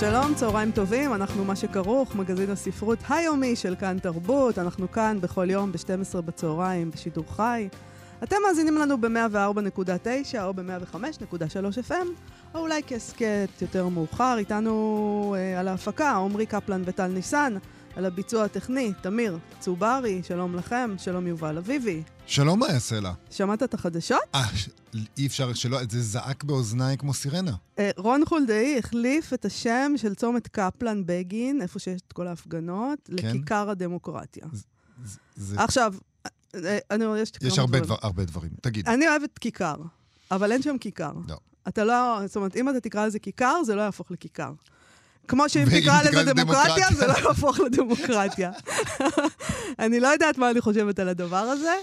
שלום, צהריים טובים, אנחנו מה שכרוך, מגזין הספרות היומי של כאן תרבות. אנחנו כאן בכל יום ב-12 בצהריים בשידור חי. אתם מאזינים לנו ב-104.9 או ב-105.3 FM, או אולי כהסכת יותר מאוחר. איתנו אה, על ההפקה עמרי קפלן וטל ניסן, על הביצוע הטכני, תמיר צוברי, שלום לכם, שלום יובל אביבי. שלום, יעשה לה? שמעת את החדשות? אה, אי אפשר שלא, זה זעק באוזניי כמו סירנה. אה, רון חולדאי החליף את השם של צומת קפלן בגין, איפה שיש את כל ההפגנות, כן. לכיכר הדמוקרטיה. זה- זה- עכשיו, אה, אני יש יש הרבה. דבר, הרבה דברים. תגיד. אני אוהבת כיכר, אבל אין שם כיכר. לא. אתה לא, זאת אומרת, אם אתה תקרא לזה כיכר, זה לא יהפוך לכיכר. כמו שאם תקרא לזה דמוקרטיה. זה לא יהפוך לדמוקרטיה. אני לא יודעת מה אני חושבת על הדבר הזה.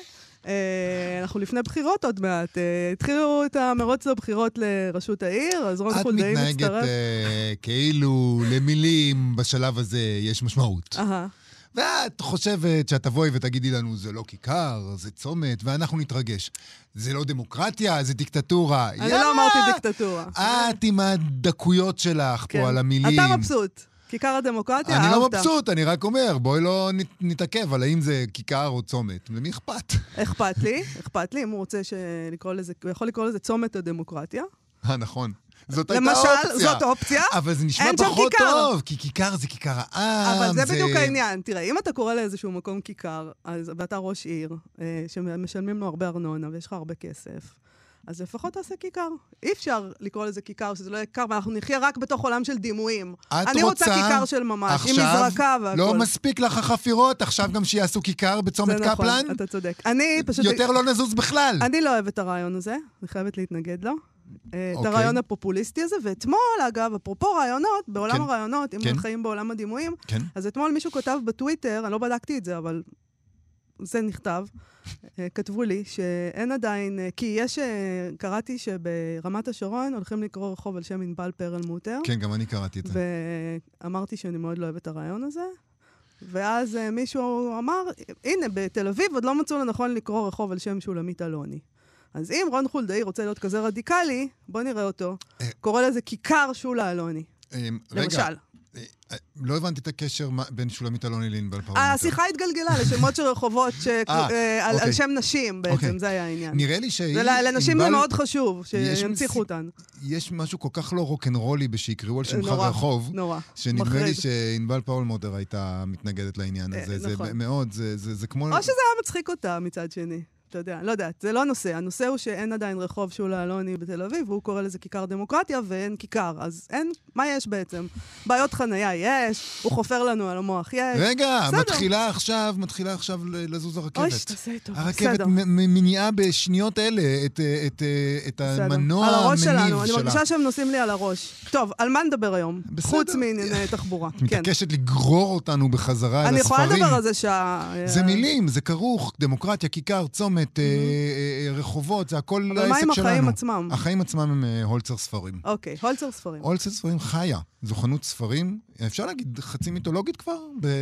אה, אנחנו לפני בחירות עוד מעט. אה, התחילו את המרוץ לבחירות לראשות העיר, אז רון את חולדאי מתנהגת מצטרף. אה, כאילו למילים בשלב הזה יש משמעות. אהה. ואת חושבת שאת תבואי ותגידי לנו, זה לא כיכר, זה צומת, ואנחנו נתרגש. זה לא דמוקרטיה, זה דיקטטורה. אני לא אמרתי דיקטטורה. את עם הדקויות שלך כן. פה על המילים. אתה מבסוט. כיכר הדמוקרטיה, אני לא אהבת. מבסוט, אני רק אומר, בואי לא נת- נתעכב על האם זה כיכר או צומת. למי אכפת? אכפת לי, אכפת לי, אם הוא רוצה לקרוא לזה, הוא יכול לקרוא לזה צומת הדמוקרטיה. אה, נכון. זאת הייתה למשל, אופציה. זאת אופציה. אבל זה נשמע פחות כיכר. טוב, כי כיכר זה כיכר העם. אבל זה בדיוק העניין. תראה, אם אתה קורא לאיזשהו מקום כיכר, אז, ואתה ראש עיר, אה, שמשלמים לו הרבה ארנונה ויש לך הרבה כסף, אז לפחות תעשה כיכר. אי אפשר לקרוא לזה כיכר, שזה לא יהיה כיכר, ואנחנו נחיה רק בתוך עולם של דימויים. את אני רוצה רוצה כיכר של ממש, עם עכשיו, מזרקה והכול. לא מספיק לך החפירות, עכשיו גם שיעשו כיכר בצומת זה נכון, קפלן? אתה צודק. אני פשוט... יותר לא נזוז בכלל. אני לא אוהבת את הרעיון הזה, אני חייבת להתנגד לו. אה, את אוקיי. הרעיון הפופוליסטי הזה, ואתמול, אגב, אפרופו רעיונות, בעולם כן. הרעיונות, אם כן. חיים בעולם הדימויים, כן. אז אתמול מישהו כתב בטוויטר, אני לא בדקתי את זה, אבל זה נכתב, אה, כתבו לי שאין עדיין, אה, כי יש, קראתי שברמת השרון הולכים לקרוא רחוב על שם ענבל פרלמוטר, כן, גם אני קראתי את זה. ואמרתי שאני מאוד לא אוהבת את הרעיון הזה. ואז מישהו אמר, הנה, בתל אביב עוד לא מצאו לנכון לקרוא רחוב על שם שולמית אלוני. אז אם רון חולדאי רוצה להיות כזה רדיקלי, בוא נראה אותו. אה. קורא לזה כיכר שולה אלוני, רגע, למשל. אה, אה, לא הבנתי את הקשר בין שולמית אלוני לענבל פרלמוטר. השיחה התגלגלה לשמות של רחובות אה, על- אוקיי. שם נשים בעצם, אוקיי. זה היה העניין. נראה לי שהיא... ולנשים זה מאוד חשוב, שינציחו אותן. יש משהו כל כך לא רוקנרולי בשיקראו על שמך נורא, רחוב, נורא. שנדמה לי. שענבל פרלמוטר הייתה מתנגדת לעניין אה, הזה. זה נכון. מאוד, זה כמו... או שזה היה מצחיק אותה מצד שני. אתה יודע, לא יודעת, זה לא הנושא. הנושא הוא שאין עדיין רחוב שולה אלוני בתל אביב, והוא קורא לזה כיכר דמוקרטיה, ואין כיכר. אז אין, מה יש בעצם? בעיות חנייה יש, הוא חופר לנו על המוח יש. רגע, בסדר. מתחילה עכשיו, מתחילה עכשיו לזוז אוי, הרכבת. שתעשה איתו, הרכבת בסדר. מ- מניעה בשניות אלה את, את, את בסדר. המנוע על הראש המניב שלנו, אני שלה. מרגישה שהם נוסעים לי על הראש. טוב, על מה נדבר היום? בסדר. חוץ מענייני תחבורה. את כן. מתעקשת לגרור אותנו בחזרה אל אני יכולה הספרים. לדבר על זה שעה. זה מילים, זה כרוך, דמוקרטיה, כיכר, צומת, אה, אה, רחובות, זה הכל אבל העסק מה עם שלנו. החיים עצמם? החיים עצמם הם אה, הולצר ספרים. אוקיי, הולצר ספרים. הולצר ספרים חיה, זו חנות ספרים, אפשר להגיד חצי מיתולוגית כבר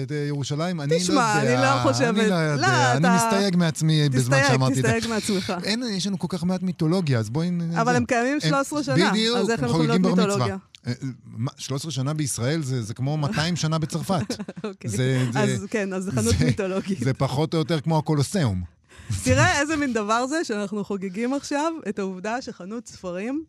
בירושלים? אני לא תשמע, יודע. אני לא חושבת- אני לא לא, יודע, אני אתה- מסתייג מעצמי בזמן תסתייג, שאמרתי את זה. תסתייג מעצמך. אין, יש לנו כל כך מעט מיתולוגיה, אז בואי... אבל זה. הם קיימים 13 שנה, בדיוק, אז איך הם יכולים להיות מצווה. מיתולוגיה? אה, מה, 13 שנה בישראל זה, זה כמו 200 שנה בצרפת. אוקיי. זה- זה- אז כן, אז זה חנות זה- מיתולוגית. זה פחות או יותר כמו הקולוסיאום. תראה איזה מין דבר זה שאנחנו חוגגים עכשיו את העובדה שחנות ספרים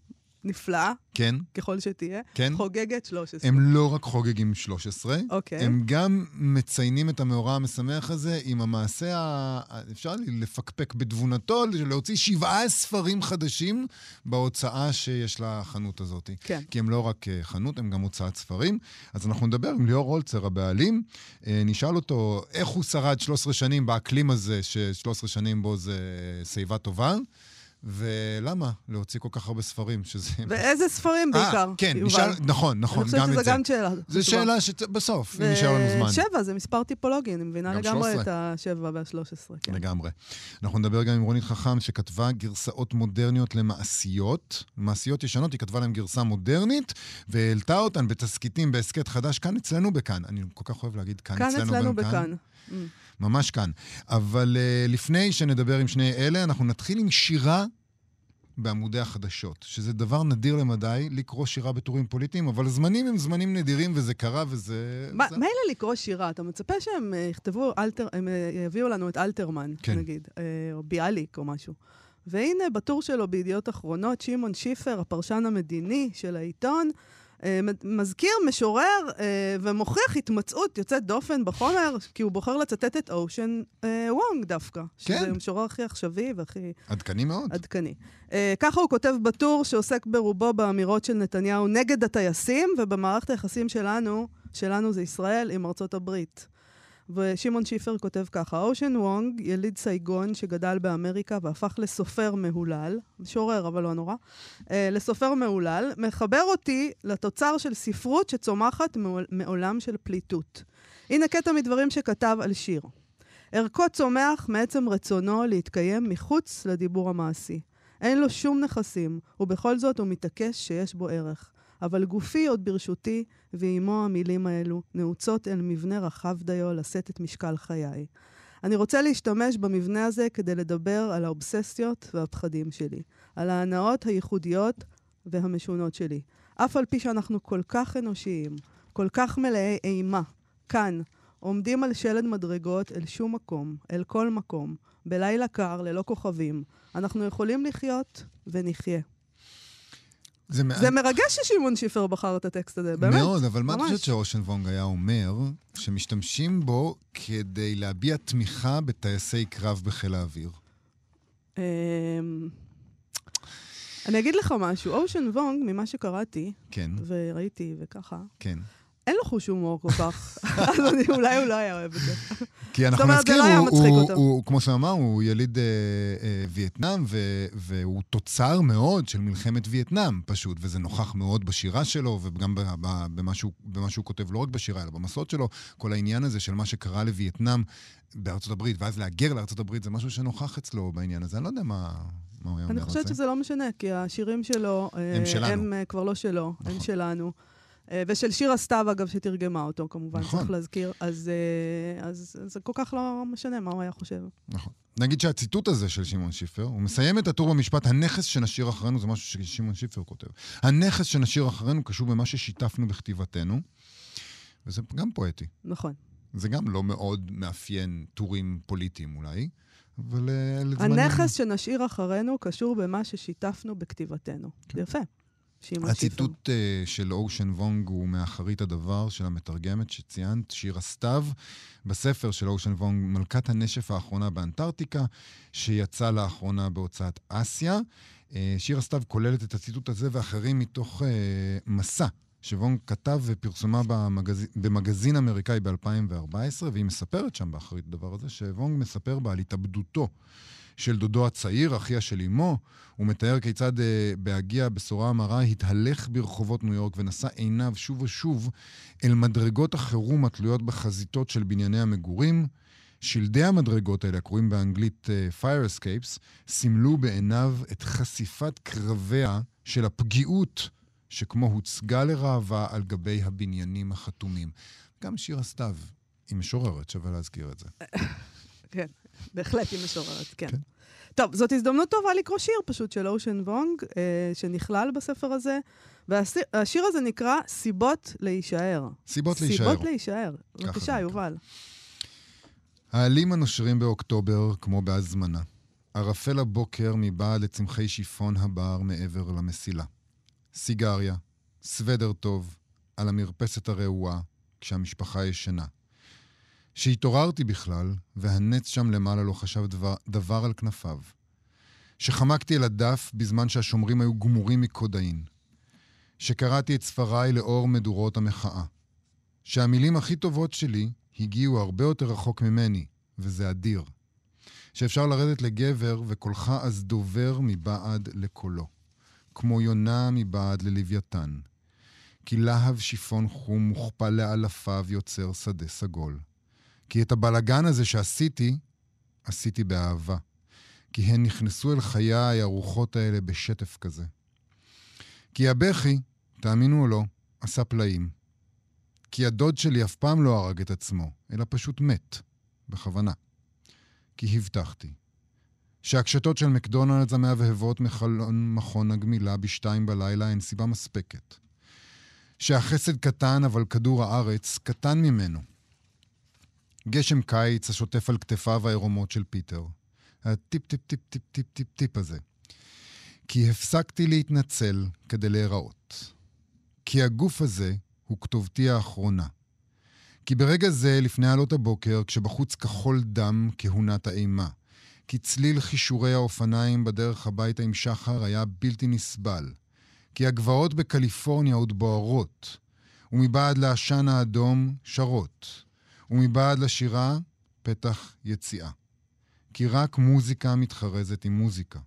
נפלאה, כן, ככל שתהיה, כן. חוגגת 13. הם לא רק חוגגים 13, אוקיי. הם גם מציינים את המאורע המשמח הזה עם המעשה, ה... אפשר לפקפק בתבונתו, להוציא שבעה ספרים חדשים בהוצאה שיש לחנות הזאת. כן. כי הם לא רק אה, חנות, הם גם הוצאת ספרים. אז אנחנו נדבר עם ליאור הולצר, הבעלים. אה, נשאל אותו איך הוא שרד 13 שנים באקלים הזה, ש-13 שנים בו זה שיבה טובה. ולמה להוציא כל כך הרבה ספרים, שזה... ואיזה ספרים אה, בעיקר? כן, יובל? נשאל, נכון, נכון, אני גם חושבת את שזו זה. גם שאלה. זו. שאלה שבסוף, אם נשאר לנו זמן. ושבע, זה מספר טיפולוגי, אני מבינה לגמרי 13. את השבע והשלוש עשרה. כן. לגמרי. אנחנו נדבר גם עם רונית חכם, שכתבה גרסאות מודרניות למעשיות. מעשיות ישנות, היא כתבה להם גרסה מודרנית, והעלתה אותן בתסכיתים בהסכת חדש, כאן אצלנו בכאן. אני כל כך אוהב להגיד כאן, כאן אצלנו בכאן. בכאן. Mm. ממש כאן. אבל uh, לפני שנדבר עם שני אלה, אנחנו נתחיל עם שירה בעמודי החדשות, שזה דבר נדיר למדי לקרוא שירה בטורים פוליטיים, אבל הזמנים הם זמנים נדירים, וזה קרה וזה... מה- זה... מילא לקרוא שירה, אתה מצפה שהם אה, יכתבו, אלתר, הם אה, יביאו לנו את אלתרמן, כן. נגיד, או ביאליק או משהו. והנה, בטור שלו בידיעות אחרונות, שמעון שיפר, הפרשן המדיני של העיתון, מזכיר, משורר אה, ומוכיח התמצאות יוצאת דופן בחומר, כי הוא בוחר לצטט את אושן אה, וונג דווקא. כן. שזה המשורר הכי עכשווי והכי עדכני מאוד. עדכני. אה, ככה הוא כותב בטור שעוסק ברובו באמירות של נתניהו נגד הטייסים, ובמערכת היחסים שלנו, שלנו זה ישראל, עם ארצות הברית. ושמעון שיפר כותב ככה, אושן וונג, יליד סייגון שגדל באמריקה והפך לסופר מהולל, משורר אבל לא נורא, אה, לסופר מהולל, מחבר אותי לתוצר של ספרות שצומחת מעול- מעולם של פליטות. הנה קטע מדברים שכתב על שיר. ערכו צומח מעצם רצונו להתקיים מחוץ לדיבור המעשי. אין לו שום נכסים, ובכל זאת הוא מתעקש שיש בו ערך. אבל גופי עוד ברשותי, ועימו המילים האלו, נעוצות אל מבנה רחב דיו לשאת את משקל חיי. אני רוצה להשתמש במבנה הזה כדי לדבר על האובססיות והפחדים שלי, על ההנאות הייחודיות והמשונות שלי. אף על פי שאנחנו כל כך אנושיים, כל כך מלאי אימה, כאן, עומדים על שלד מדרגות אל שום מקום, אל כל מקום, בלילה קר, ללא כוכבים. אנחנו יכולים לחיות ונחיה. זה מעט זה מרגש ששמעון שיפר בחר את הטקסט הזה, באמת. מאוד, אבל מה את ממש. חושבת שאושן וונג היה אומר? שמשתמשים בו כדי להביע תמיכה בטייסי קרב בחיל האוויר. אמ, אני אגיד לך משהו, אושן וונג, ממה שקראתי כן, וראיתי וככה, כן. אין לו חוש הומור כל כך, אז אני- אולי הוא לא היה אוהב את זה. כי אנחנו נזכיר, לא הוא, כמו שאמר, הוא יליד אה, אה, וייטנאם, והוא תוצר מאוד של מלחמת וייטנאם, פשוט, וזה נוכח מאוד בשירה שלו, וגם במה, שהוא, כותב, לא רק בשירה, אלא במסעות שלו, כל העניין הזה של מה שקרה לווייטנאם בארצות הברית, ואז להגר לארצות הברית, זה משהו שנוכח אצלו בעניין הזה. אני לא יודע מה, מה הוא היה אומר אני חושבת זה. שזה לא משנה, כי השירים שלו, אה, הם שלנו. הם אה, כבר לא שלו, הם נכון. שלנו. אה, ושל שירה סתיו, אגב, שתרגמה אותו, כמובן, נכון. צריך להזכיר. אז אה, אז זה כל כך לא משנה מה הוא היה חושב. נכון. נגיד שהציטוט הזה של שמעון שיפר, הוא מסיים את הטור במשפט, הנכס שנשאיר אחרינו, זה משהו ששמעון שיפר כותב. הנכס שנשאיר אחרינו קשור במה ששיתפנו בכתיבתנו, וזה גם פואטי. נכון. זה גם לא מאוד מאפיין טורים פוליטיים אולי, אבל אה, אלה זמנים... הנכס שנשאיר אחרינו קשור במה ששיתפנו בכתיבתנו. זה יפה. הציטוט אה, של אושן וונג הוא מאחרית הדבר של המתרגמת שציינת, שירה סתיו, בספר של אושן וונג, מלכת הנשף האחרונה באנטארקטיקה, שיצא לאחרונה בהוצאת אסיה. אה, שירה סתיו כוללת את הציטוט הזה ואחרים מתוך אה, מסע שוונג כתב ופרסמה במגז... במגזין אמריקאי ב-2014, והיא מספרת שם באחרית הדבר הזה, שוונג מספר בה על התאבדותו של דודו הצעיר, אחיה של אמו. הוא מתאר כיצד אה, בהגיע הבשורה המרה התהלך ברחובות ניו יורק ונשא עיניו שוב ושוב אל מדרגות החירום התלויות בחזיתות של בנייני המגורים. שלדי המדרגות האלה, הקרויים באנגלית uh, Fire Escapes, סימלו בעיניו את חשיפת קרביה של הפגיעות שכמו הוצגה לראווה על גבי הבניינים החתומים. גם שיר הסתיו היא משוררת, שווה להזכיר את זה. כן, בהחלט היא משוררת, כן. כן. טוב, זאת הזדמנות טובה לקרוא שיר פשוט של אושן וונג, אה, שנכלל בספר הזה, והשיר הזה נקרא סיבות להישאר. סיבות להישאר. סיבות להישאר. בבקשה. יובל. העלים הנושרים באוקטובר כמו בהזמנה. ערפל הבוקר מבעד לצמחי שיפון הבר מעבר למסילה. סיגריה, סוודר טוב, על המרפסת הרעועה, כשהמשפחה ישנה. שהתעוררתי בכלל, והנץ שם למעלה לא חשב דבר, דבר על כנפיו. שחמקתי אל הדף בזמן שהשומרים היו גמורים מקודאין. שקראתי את ספריי לאור מדורות המחאה. שהמילים הכי טובות שלי הגיעו הרבה יותר רחוק ממני, וזה אדיר. שאפשר לרדת לגבר וקולך אז דובר מבעד לקולו, כמו יונה מבעד ללוויתן. כי להב שיפון חום מוכפל לאלפיו יוצר שדה סגול. כי את הבלגן הזה שעשיתי, עשיתי באהבה. כי הן נכנסו אל חיי הרוחות האלה בשטף כזה. כי הבכי, תאמינו או לא, עשה פלאים. כי הדוד שלי אף פעם לא הרג את עצמו, אלא פשוט מת, בכוונה. כי הבטחתי. שהקשתות של מקדונלדס המהבהבות מחלון מכון הגמילה בשתיים בלילה הן סיבה מספקת. שהחסד קטן, אבל כדור הארץ קטן ממנו. גשם קיץ השוטף על כתפיו העירומות של פיטר. הטיפ טיפ טיפ טיפ טיפ טיפ טיפ הזה. כי הפסקתי להתנצל כדי להיראות. כי הגוף הזה הוא כתובתי האחרונה. כי ברגע זה, לפני עלות הבוקר, כשבחוץ כחול דם כהונת האימה, כי צליל חישורי האופניים בדרך הביתה עם שחר היה בלתי נסבל. כי הגבעות בקליפורניה עוד בוערות, ומבעד לעשן האדום שרות, ומבעד לשירה פתח יציאה. כי רק מוזיקה מתחרזת עם מוזיקה.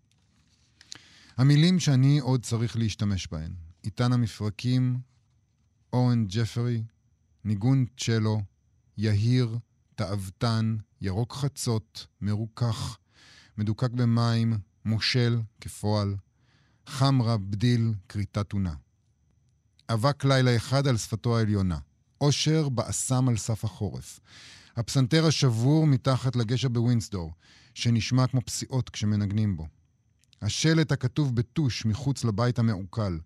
המילים שאני עוד צריך להשתמש בהן, איתן המפרקים, אורן ג'פרי, ניגון צ'לו, יהיר, תאוותן, ירוק חצות, מרוכך, מדוקק במים, מושל, כפועל, חמרה, בדיל, כריתת טונה. אבק לילה אחד על שפתו העליונה. אושר באסם על סף החורף. הפסנתר השבור מתחת לגשר בווינסדור, שנשמע כמו פסיעות כשמנגנים בו. השלט הכתוב בטוש מחוץ לבית המעוקל.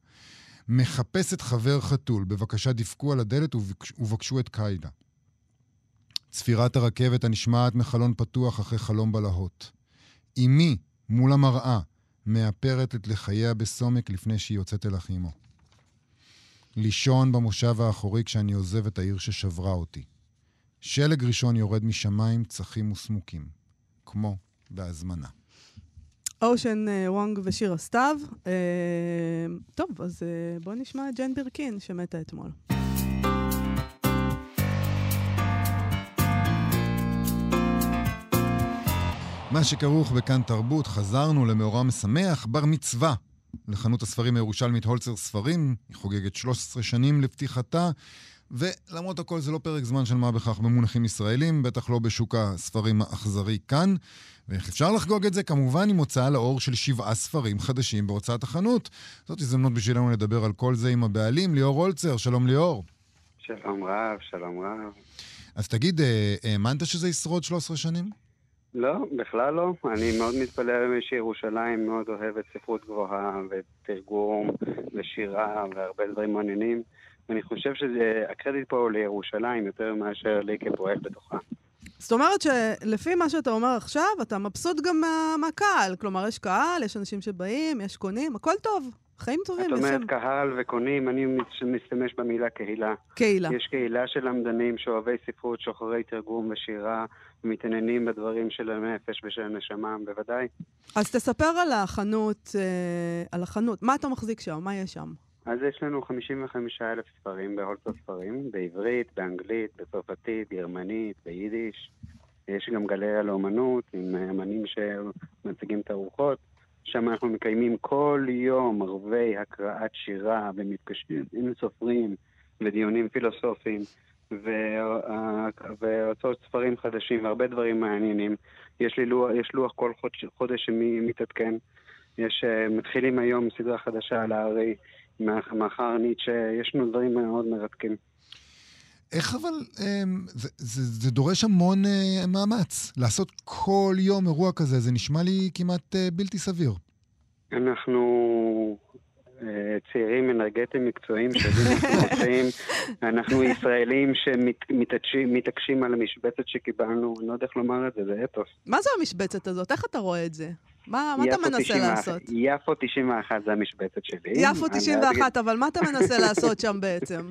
מחפשת חבר חתול, בבקשה דפקו על הדלת ובקשו את קיידה. צפירת הרכבת הנשמעת מחלון פתוח אחרי חלום בלהות. אמי, מול המראה, מאפרת את לחייה בסומק לפני שהיא יוצאת אל אחימו. לישון במושב האחורי כשאני עוזב את העיר ששברה אותי. שלג ראשון יורד משמיים צחים וסמוקים, כמו בהזמנה. אושן אה, וונג ושירה סתיו. אה, טוב, אז אה, בואו נשמע את ג'ן בירקין שמתה אתמול. מה שכרוך בכאן תרבות, חזרנו למאורע משמח, בר מצווה לחנות הספרים הירושלמית הולצר ספרים, היא חוגגת 13 שנים לפתיחתה, ולמרות הכל זה לא פרק זמן של מה בכך במונחים ישראלים, בטח לא בשוק הספרים האכזרי כאן. ואיך אפשר לחגוג את זה? כמובן עם הוצאה לאור של שבעה ספרים חדשים בהוצאת החנות. זאת הזדמנות בשבילנו לדבר על כל זה עם הבעלים, ליאור הולצר. שלום ליאור. שלום רב, שלום רב. אז תגיד, אה, האמנת שזה ישרוד 13 שנים? לא, בכלל לא. אני מאוד מתפלא על שירושלים מאוד אוהבת ספרות גבוהה ותרגום ושירה והרבה דברים מעניינים. ואני חושב שהקרדיט פה לירושלים יותר מאשר לי כפועל בתוכה. זאת אומרת שלפי מה שאתה אומר עכשיו, אתה מבסוט גם מה, מהקהל. כלומר, יש קהל, יש אנשים שבאים, יש קונים, הכל טוב. חיים טובים. את אומרת קהל וקונים, אני משתמש במילה קהילה. קהילה. יש קהילה של למדנים שאוהבי ספרות, שוחרי תרגום ושירה, מתעניינים בדברים של הנפש ושל הנשמה, בוודאי. אז תספר על החנות, אה, על החנות. מה אתה מחזיק שם? מה יש שם? אז יש לנו 55 אלף ספרים בהולצר ספרים, בעברית, באנגלית, בצרפתית, גרמנית, ביידיש. יש גם גלריה לאומנות עם אמנים שמציגים את הרוחות. שם אנחנו מקיימים כל יום ערבי הקראת שירה ומפגשים עם סופרים ודיונים פילוסופיים והוצאות ספרים חדשים והרבה דברים מעניינים. יש, לי לוח, יש לוח כל חודש, חודש שמתעדכן. יש, אה, מתחילים היום סדרה חדשה על הארי מאחר ניטשה, יש לנו דברים מאוד מרתקים. איך אבל, אמ, זה, זה, זה דורש המון אה, מאמץ. לעשות כל יום אירוע כזה, זה נשמע לי כמעט אה, בלתי סביר. אנחנו צעירים אנרגטיים מקצועיים מה אנחנו ישראלים שמתעקשים על המשבצת שקיבלנו, אני לא יודע איך לומר את זה, זה אתוס. מה זה המשבצת הזאת? איך אתה רואה את זה? מה, מה אתה מנסה 91, לעשות? יפו 91 זה המשבצת שלי. יפו 91, אבל מה אתה מנסה לעשות שם בעצם?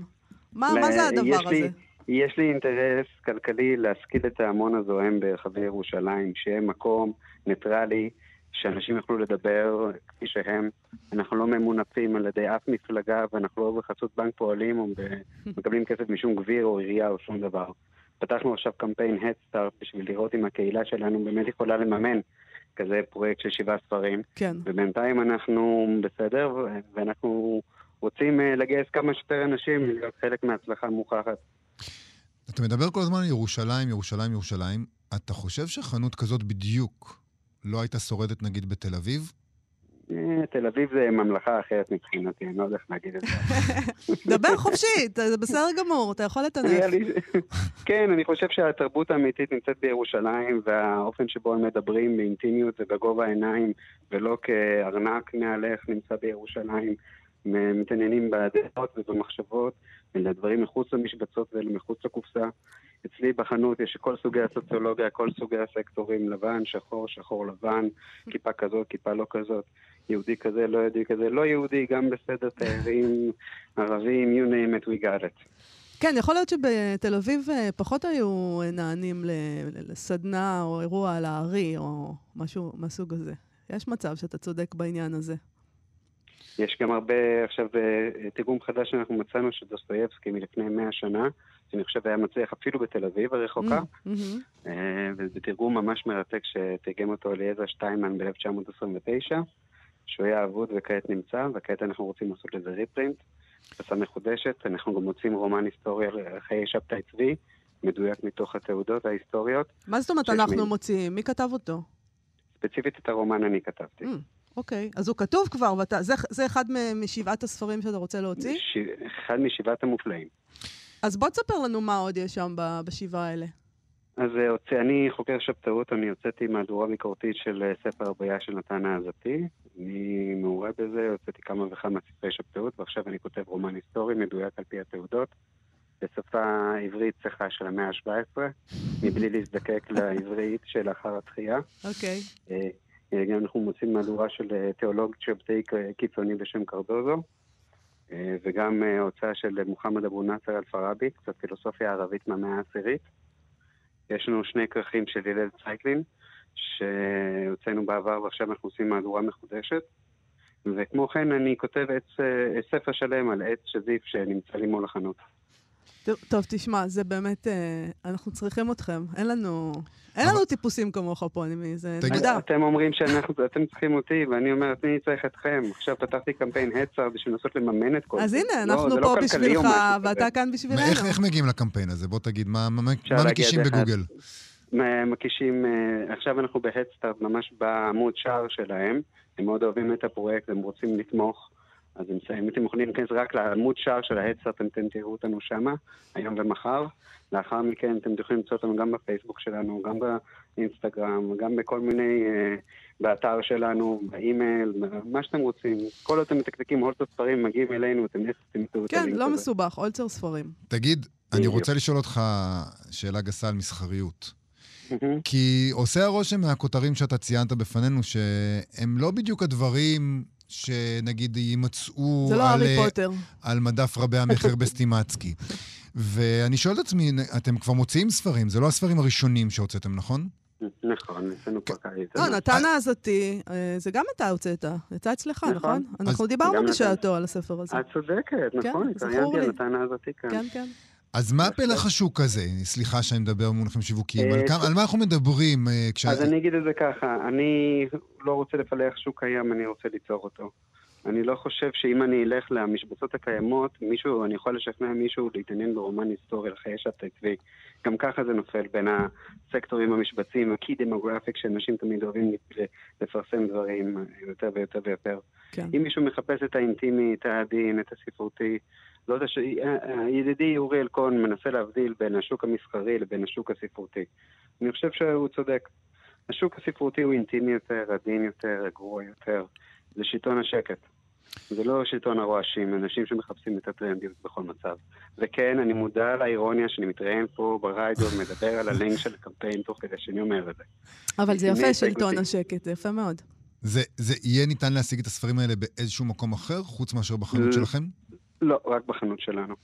מה, מה זה הדבר הזה? יש לי אינטרס כלכלי להשכיל את ההמון הזוהם ברחבי ירושלים, שיהיה מקום ניטרלי, שאנשים יוכלו לדבר כפי שהם. אנחנו לא ממונפים על ידי אף מפלגה, ואנחנו לא בחסות בנק פועלים או מקבלים כסף משום גביר או עירייה או שום דבר. פתחנו עכשיו קמפיין Headstart בשביל לראות אם הקהילה שלנו באמת יכולה לממן כזה פרויקט של שבעה ספרים. כן. ובינתיים אנחנו בסדר, ואנחנו רוצים אה, לגייס כמה שיותר אנשים להיות חלק מההצלחה המוכחת. אתה מדבר כל הזמן על ירושלים, ירושלים, ירושלים. אתה חושב שחנות כזאת בדיוק לא הייתה שורדת נגיד בתל אביב? אה, תל אביב זה ממלכה אחרת מבחינתי, אני לא יודע איך להגיד את זה. דבר חופשי, אתה- זה בסדר גמור, אתה יכול לטנף. כן, אני חושב שהתרבות האמיתית נמצאת בירושלים, והאופן שבו הם מדברים באינטימיות ובגובה העיניים, ולא כארנק מהלך נמצא בירושלים. מתעניינים בדעות ובמחשבות, ולדברים מחוץ למשבצות ומחוץ לקופסה. אצלי בחנות יש כל סוגי הסוציולוגיה, כל סוגי הסקטורים, לבן, שחור, שחור לבן, כיפה כזאת, כיפה לא כזאת, יהודי כזה, לא יהודי כזה, לא יהודי, גם בסדר, תיירים, ערבים, you name it, we got it. כן, יכול להיות שבתל אביב אה, פחות היו נענים לסדנה או אירוע על הארי או משהו מהסוג הזה. יש מצב שאתה צודק בעניין הזה. יש גם הרבה, עכשיו, אה, תרגום חדש שאנחנו מצאנו של דוסטויבסקי מלפני 100 שנה, שאני חושב היה מצליח אפילו בתל אביב הרחוקה, Mm, מהמם. אה, וזה תרגום ממש מרתק שתרגם אותו אליעזר שטיינמן ב-1929, שהוא היה אבוד וכעת נמצא, וכעת אנחנו רוצים לעשות לזה ריפרינט, תפסה מחודשת, אנחנו גם מוצאים רומן היסטורי על חיי שבתאי צבי, מדויק מתוך התעודות ההיסטוריות. מה זאת אומרת אנחנו מין- מוציאים? מי כתב אותו? ספציפית את הרומן אני כתבתי. Mm, אוקיי, אז הוא כתוב כבר, ואתה, זה, זה אחד משבעת הספרים שאתה רוצה להוציא? ש... אחד משבעת המופלאים. אז בוא תספר לנו מה עוד יש שם בשבעה האלה. אז אה, הוצא, אני חוקר שבתאות, אני הוצאתי מהדורה ביקורתית של אה, ספר הבעיה של נתן האזתי. אני מעורה בזה, הוצאתי כמה וכמה ספרי שבתאות, ועכשיו אני כותב רומן היסטורי מדויק על פי התעודות, בשפה עברית צחה של המאה ה-17, מבלי להזדקק לעברית שלאחר התחייה. אוקיי. אה, אה, גם אנחנו מוצאים מהדורה של אה, תיאולוג שבתאי קיצוני בשם קרדוזו, אה, וגם אה, הוצאה של מוחמד אבו נאצר אל-פראבי, קצת פילוסופיה ערבית מהמאה העשירית. יש לנו שני כרכים של הלל צייקלין, שהוצאנו בעבר ועכשיו אנחנו עושים מהדורה מחודשת. וכמו כן, אני כותב עץ, אה, ספר שלם על עץ שזיף שנמצא לי מול החנות. טוב, תשמע, זה באמת, אה, אנחנו צריכים אתכם. אין לנו, אין לנו טיפוסים כמוך פה, אני, זה תגיד- נהדר. אתם אומרים שאתם צריכים אותי, ואני אומר, אני צריך אתכם. עכשיו פתחתי קמפיין הצר בשביל לנסות לממן את כל זה. אז הנה, לא, אנחנו זה לא פה בשבילך. ואתה כאן בשבילנו. איך, איך מגיעים לקמפיין הזה? בוא תגיד, מה, מקישים בגוגל? מקישים, אה, עכשיו אנחנו בהדסטארט, ממש בעמוד שער שלהם. הם מאוד אוהבים את הפרויקט, הם רוצים לתמוך. אז אם אם אתם יכולים להיכנס רק לעמוד שער של ההדסטארט, אתם תראו אותנו שמה, היום ומחר. לאחר מכן אתם יכולים למצוא אותנו גם בפייסבוק שלנו, גם באינסטגרם, גם בכל מיני, אה, באתר שלנו, באימייל, מה שאתם רוצים. כל עוד אתם מתקתקים הולטות ספרים, מגיעים אלינו, אתם תמצאו את כן, לא. מסובך, אולצר ספרים. תגיד, אני. רוצה לשאול אותך שאלה גסה על מסחריות. כי עושה הרושם מהכותרים שאתה ציינת בפנינו, שהם לא בדיוק הדברים שנגיד יימצאו לא על, אה. על מדף רבי המכר בסטימצקי. ואני שואל את עצמי, אתם כבר מוציאים ספרים, זה לא הספרים הראשונים שהוצאתם, נכון? נכון, אצלנו כבר קיץ. לא, נתן האזתי, אה, זה גם אתה הוצאת. יצא אצלך, נכון. נכון? אנחנו דיברנו. בשעתו על הספר הזה. את צודקת, כן, נכון, התראיינתי. על נתן האזתי כאן. כן, כן. אז מה. פלח השוק הזה? סליחה שאני מדבר במונחים שיווקיים. אה, על כמה- על מה אנחנו מדברים? אה, כשה- אז אני אגיד את זה ככה, אני לא רוצה לפלח שוק קיים, אני רוצה ליצור אותו. אני לא חושב שאם אני אלך למשבצות הקיימות, מישהו, אני יכול לשכנע מישהו להתעניין ברומן היסטורי על חיי שבתאי צבי. גם ככה זה נופל בין הסקטורים המשבצים, ה-key demographic, שאנשים תמיד אוהבים לפרסם דברים יותר ויותר ויותר. כן. אם מישהו מחפש את האינטימי, את העדין, את הספרותי, זאת הש... ידידי אורי אלקון מנסה להבדיל בין השוק המסחרי לבין השוק הספרותי. אני חושב שהוא צודק. השוק הספרותי הוא אינטימי יותר, עדין יותר, רגוע יותר. זה שלטון השקט. זה לא שלטון הרועשים, אנשים שמחפשים את הטרנדיות בכל מצב. וכן, אני מודע לאירוניה שאני מתראיין פה ברדיו ומדבר על הלינק של הקמפיין תוך כדי שאני אומר את זה. אבל זה יפה. שלטון השקט, זה יפה מאוד. זה, זה יהיה ניתן להשיג את הספרים האלה באיזשהו מקום אחר, חוץ מאשר בחנות שלכם? לא, רק בחנות שלנו.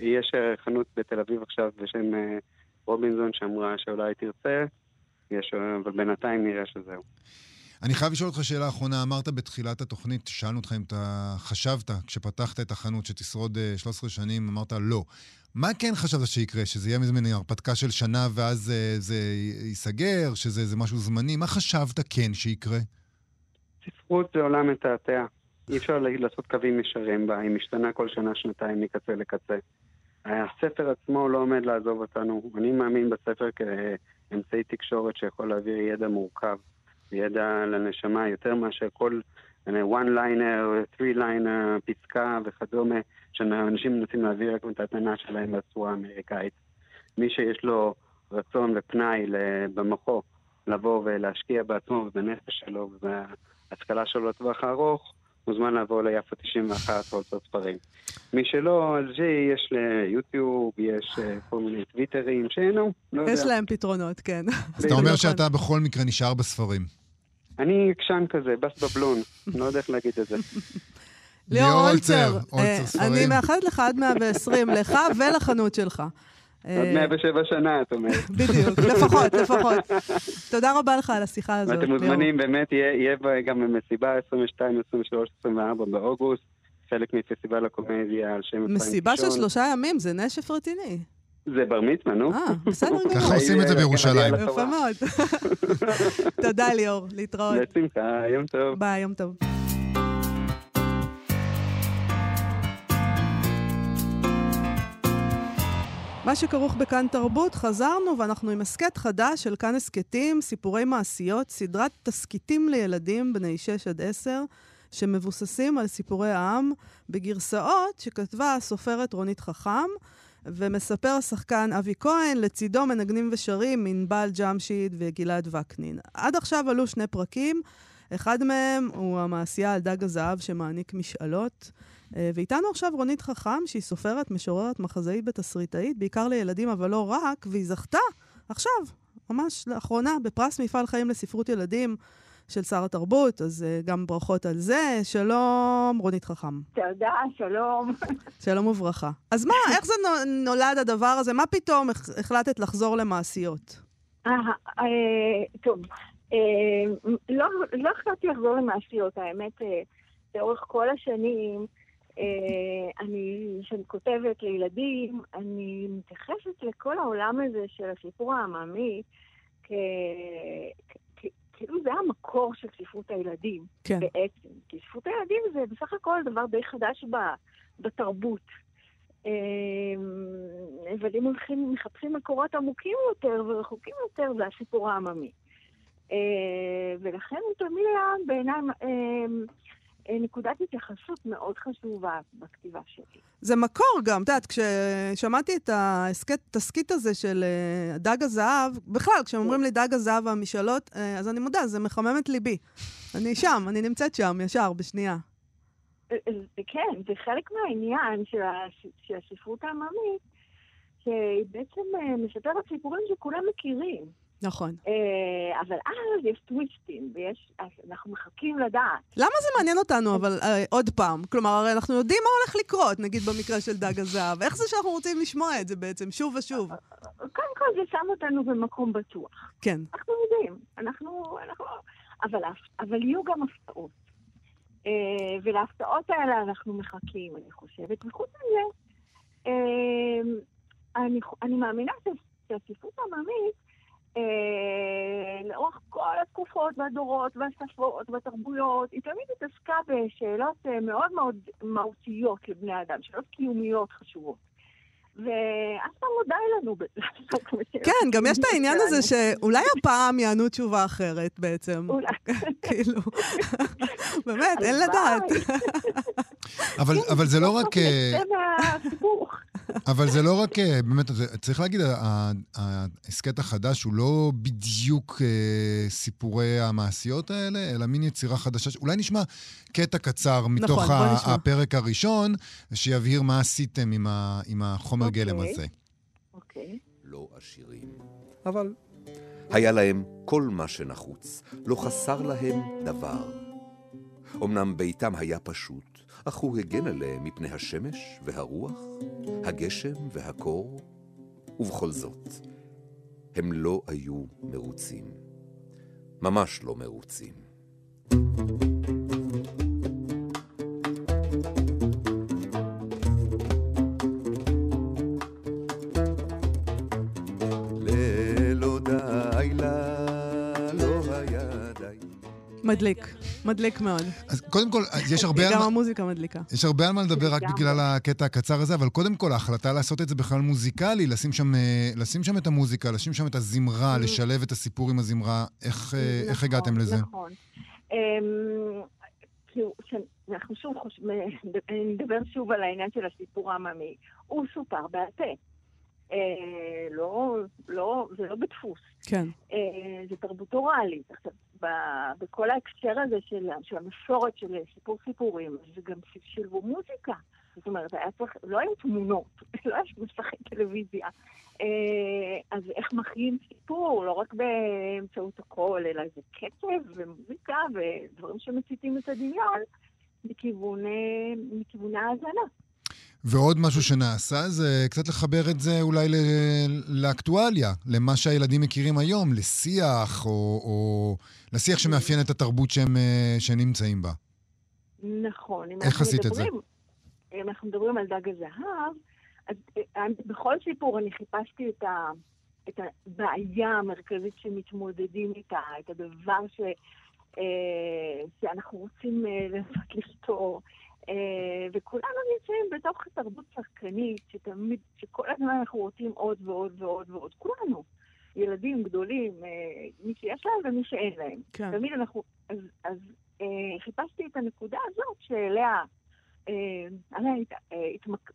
יש אה, חנות בתל אביב עכשיו בשם אה, רובינזון שאמרה שאולי תרצה, יש, אה, אבל בינתיים נראה שזהו. אני חייב לשאול אותך שאלה אחרונה. אמרת בתחילת התוכנית, שאלנו אותך אם אתה חשבת, כשפתחת את החנות, שתשרוד 13 שנים, אמרת לא. מה כן חשבת שיקרה? שזה יהיה מין הרפתקה של שנה ואז זה ייסגר? שזה משהו זמני? מה חשבת כן שיקרה? ספרות זה עולם מתעתע. אי אפשר לעשות קווים ישרים בה, היא משתנה כל שנה, שנתיים, מקצה לקצה. הספר עצמו לא עומד לעזוב אותנו. אני מאמין בספר כאמצעי תקשורת שיכול להעביר ידע מורכב, ידע לנשמה, יותר מאשר כל one liner, three liner, פסקה וכדומה, שאנשים מנסים להעביר רק את התנ"ה שלהם בצורה האמריקאית. מי שיש לו רצון ופנאי במוחו לבוא ולהשקיע בעצמו ובנפש שלו ובהשכלה שלו לטווח הארוך, מוזמן לעבור ליפו 91 או לעשות ספרים. מי שלא, אז יש ליוטיוב, יש אה, כל מיני טוויטרים, שאינו, לא יודע. יש להם פתרונות, כן. אז אתה אומר שאתה בכל מקרה נשאר בספרים. אני עקשן כזה, בס בבלון, לא יודע איך להגיד את זה. ליאור אולצר, אה, אני מאחלת לך עד 120, לך ולחנות שלך. עוד 107 שנה, את אומרת. בדיוק, לפחות, לפחות. תודה רבה לך על השיחה הזאת. ואתם מוזמנים, באמת, יהיה גם מסיבה 22, 23, 24 באוגוסט, חלק מפסטיבל הקומדיה על שם מסיבה של שלושה ימים, זה נשף רציני. זה בר מצווה, נו. אה, בסדר גמור. ככה עושים את זה בירושלים. יפה מאוד. תודה, ליאור, להתראות. בשמחה, יום טוב. ביי, יום טוב. מה שכרוך בכאן תרבות, חזרנו ואנחנו עם הסכת חדש של כאן הסכתים, סיפורי מעשיות, סדרת תסכיתים לילדים בני 6 עד 10, שמבוססים על סיפורי העם, בגרסאות שכתבה הסופרת רונית חכם, ומספר השחקן אבי כהן, לצידו מנגנים ושרים ענבל ג'משיד וגלעד וקנין. עד עכשיו עלו שני פרקים, אחד מהם הוא המעשייה על דג הזהב שמעניק משאלות. אה, ואיתנו עכשיו רונית חכם, שהיא סופרת, משוררת, מחזאית ותסריטאית, בעיקר לילדים, אבל לא רק, והיא זכתה עכשיו, ממש לאחרונה, בפרס מפעל חיים לספרות ילדים של שר התרבות, אז uh, גם ברכות על זה. שלום, רונית חכם. תודה, שלום. שלום וברכה. אז מה, איך זה נולד הדבר הזה? מה פתאום החלטת לחזור למעשיות? אה, טוב, לא, לא החלטתי לחזור למעשיות, האמת, לאורך כל השנים, אה, אני, כשאני כותבת לילדים, אני מתייחסת לכל העולם הזה של הסיפור העממי כאילו זה המקור של ספרות הילדים, כן. בעצם. כי ספרות הילדים זה בסך הכל דבר די חדש ב, בתרבות. אה, אבל אם הולכים, מחפשים מקורות עמוקים יותר ורחוקים יותר, זה הסיפור העממי. אה, ולכן הוא תמיד היה בעיניי אה, נקודת התייחסות מאוד חשובה בכתיבה שלי. זה מקור גם, את יודעת, כששמעתי את התסכית הזה של אה, דג הזהב, בכלל, כשאומרים לי דג הזהב והמשאלות, אה, אז אני מודה, זה מחמם את ליבי. אני שם, אני נמצאת שם, ישר, בשנייה. כן, זה חלק מהעניין של הספרות העממית, שהיא בעצם מספרת סיפורים שכולם מכירים. נכון. אה, אבל אז יש טוויסטים, ויש... אנחנו מחכים לדעת. למה זה מעניין אותנו, אבל אה, עוד פעם? כלומר, הרי אנחנו יודעים מה הולך לקרות, נגיד במקרה של דג הזהב. איך זה שאנחנו רוצים לשמוע את זה בעצם, שוב ושוב? קודם כל זה שם אותנו במקום בטוח. כן. אנחנו יודעים. אנחנו... אנחנו... אבל, אבל יהיו גם הפתעות. אה, ולהפתעות האלה אנחנו מחכים, אני חושבת. וחוץ מזה, אני, אני מאמינה שהספרות העממית לאורך כל התקופות והדורות והשפות והתרבויות, היא תמיד התעסקה בשאלות אה, מאוד מאוד מהותיות לבני אדם, שאלות קיומיות חשובות. ואף פעם לא די לנו כן, גם יש את העניין הזה שאולי הפעם יענו תשובה אחרת בעצם. אולי. כאילו, באמת, אין לדעת. אבל זה לא רק... אבל זה לא רק, אה, באמת, צריך להגיד, ההסכת החדש הוא לא בדיוק אה, סיפורי המעשיות האלה, אלא מין יצירה חדשה. אולי נשמע קטע קצר מתוך נכון, הפרק הראשון, שיבהיר מה עשיתם עם, ה, עם החומר okay. אוקיי. גלם הזה. אוקיי. לא עשירים, אבל היה להם כל מה שנחוץ, לא חסר להם דבר. אמנם ביתם היה פשוט, אך הוא הגן עליהם מפני השמש והרוח, הגשם והקור, ובכל זאת, הם לא היו מרוצים. ממש לא מרוצים. מדליק, מדליק מאוד. אז קודם כל, יש הרבה... גם המוזיקה מדליקה. יש הרבה על מה לדבר רק בגלל הקטע הקצר הזה, אבל קודם כל, ההחלטה לעשות את זה בכלל מוזיקלי, לשים שם, אה, לשים שם את המוזיקה, לשים שם את הזמרה, לשלב את הסיפור עם הזמרה, איך, אה, איך נכון, הגעתם לזה? נכון. כאילו, אנחנו שוב חושבים, אני מדבר שוב על העניין של הסיפור העממי. הוא סופר בעל פה. אה, לא, לא, זה לא בדפוס. כן. אה, זה תרבות אוראלית. עכשיו, ב, בכל ההקשר הזה של, של המסורת של סיפור סיפורים, זה גם שילבו מוזיקה. זאת אומרת, היה צריך, לא היו תמונות, לא היה מסכי טלוויזיה. אה, אז איך מחיים סיפור, לא רק באמצעות הקול, אלא זה קצב ומוזיקה ודברים שמציתים את הדמיון מכיווני ההאזנה. ועוד משהו שנעשה זה קצת לחבר את זה אולי לאקטואליה, למה שהילדים מכירים היום, לשיח, או, או לשיח שמאפיין את התרבות שהם, אה, שהם נמצאים בה. נכון. איך עשית את זה? אם אנחנו מדברים על דג הזהב, אז אה, בכל סיפור אני חיפשתי את, ה, את הבעיה המרכזית שמתמודדים איתה, את הדבר ש, אה, שאנחנו רוצים לנסות לפתור. אה, וכולנו נמצאים בתוך תרבות צרכנית, שתמיד, שכל הזמן אנחנו רוצים עוד ועוד ועוד ועוד. כולנו. ילדים גדולים, אה, מי שיש להם ומי שאין להם. כן. תמיד אנחנו... אז, אז אה, חיפשתי את הנקודה הזאת שאליה...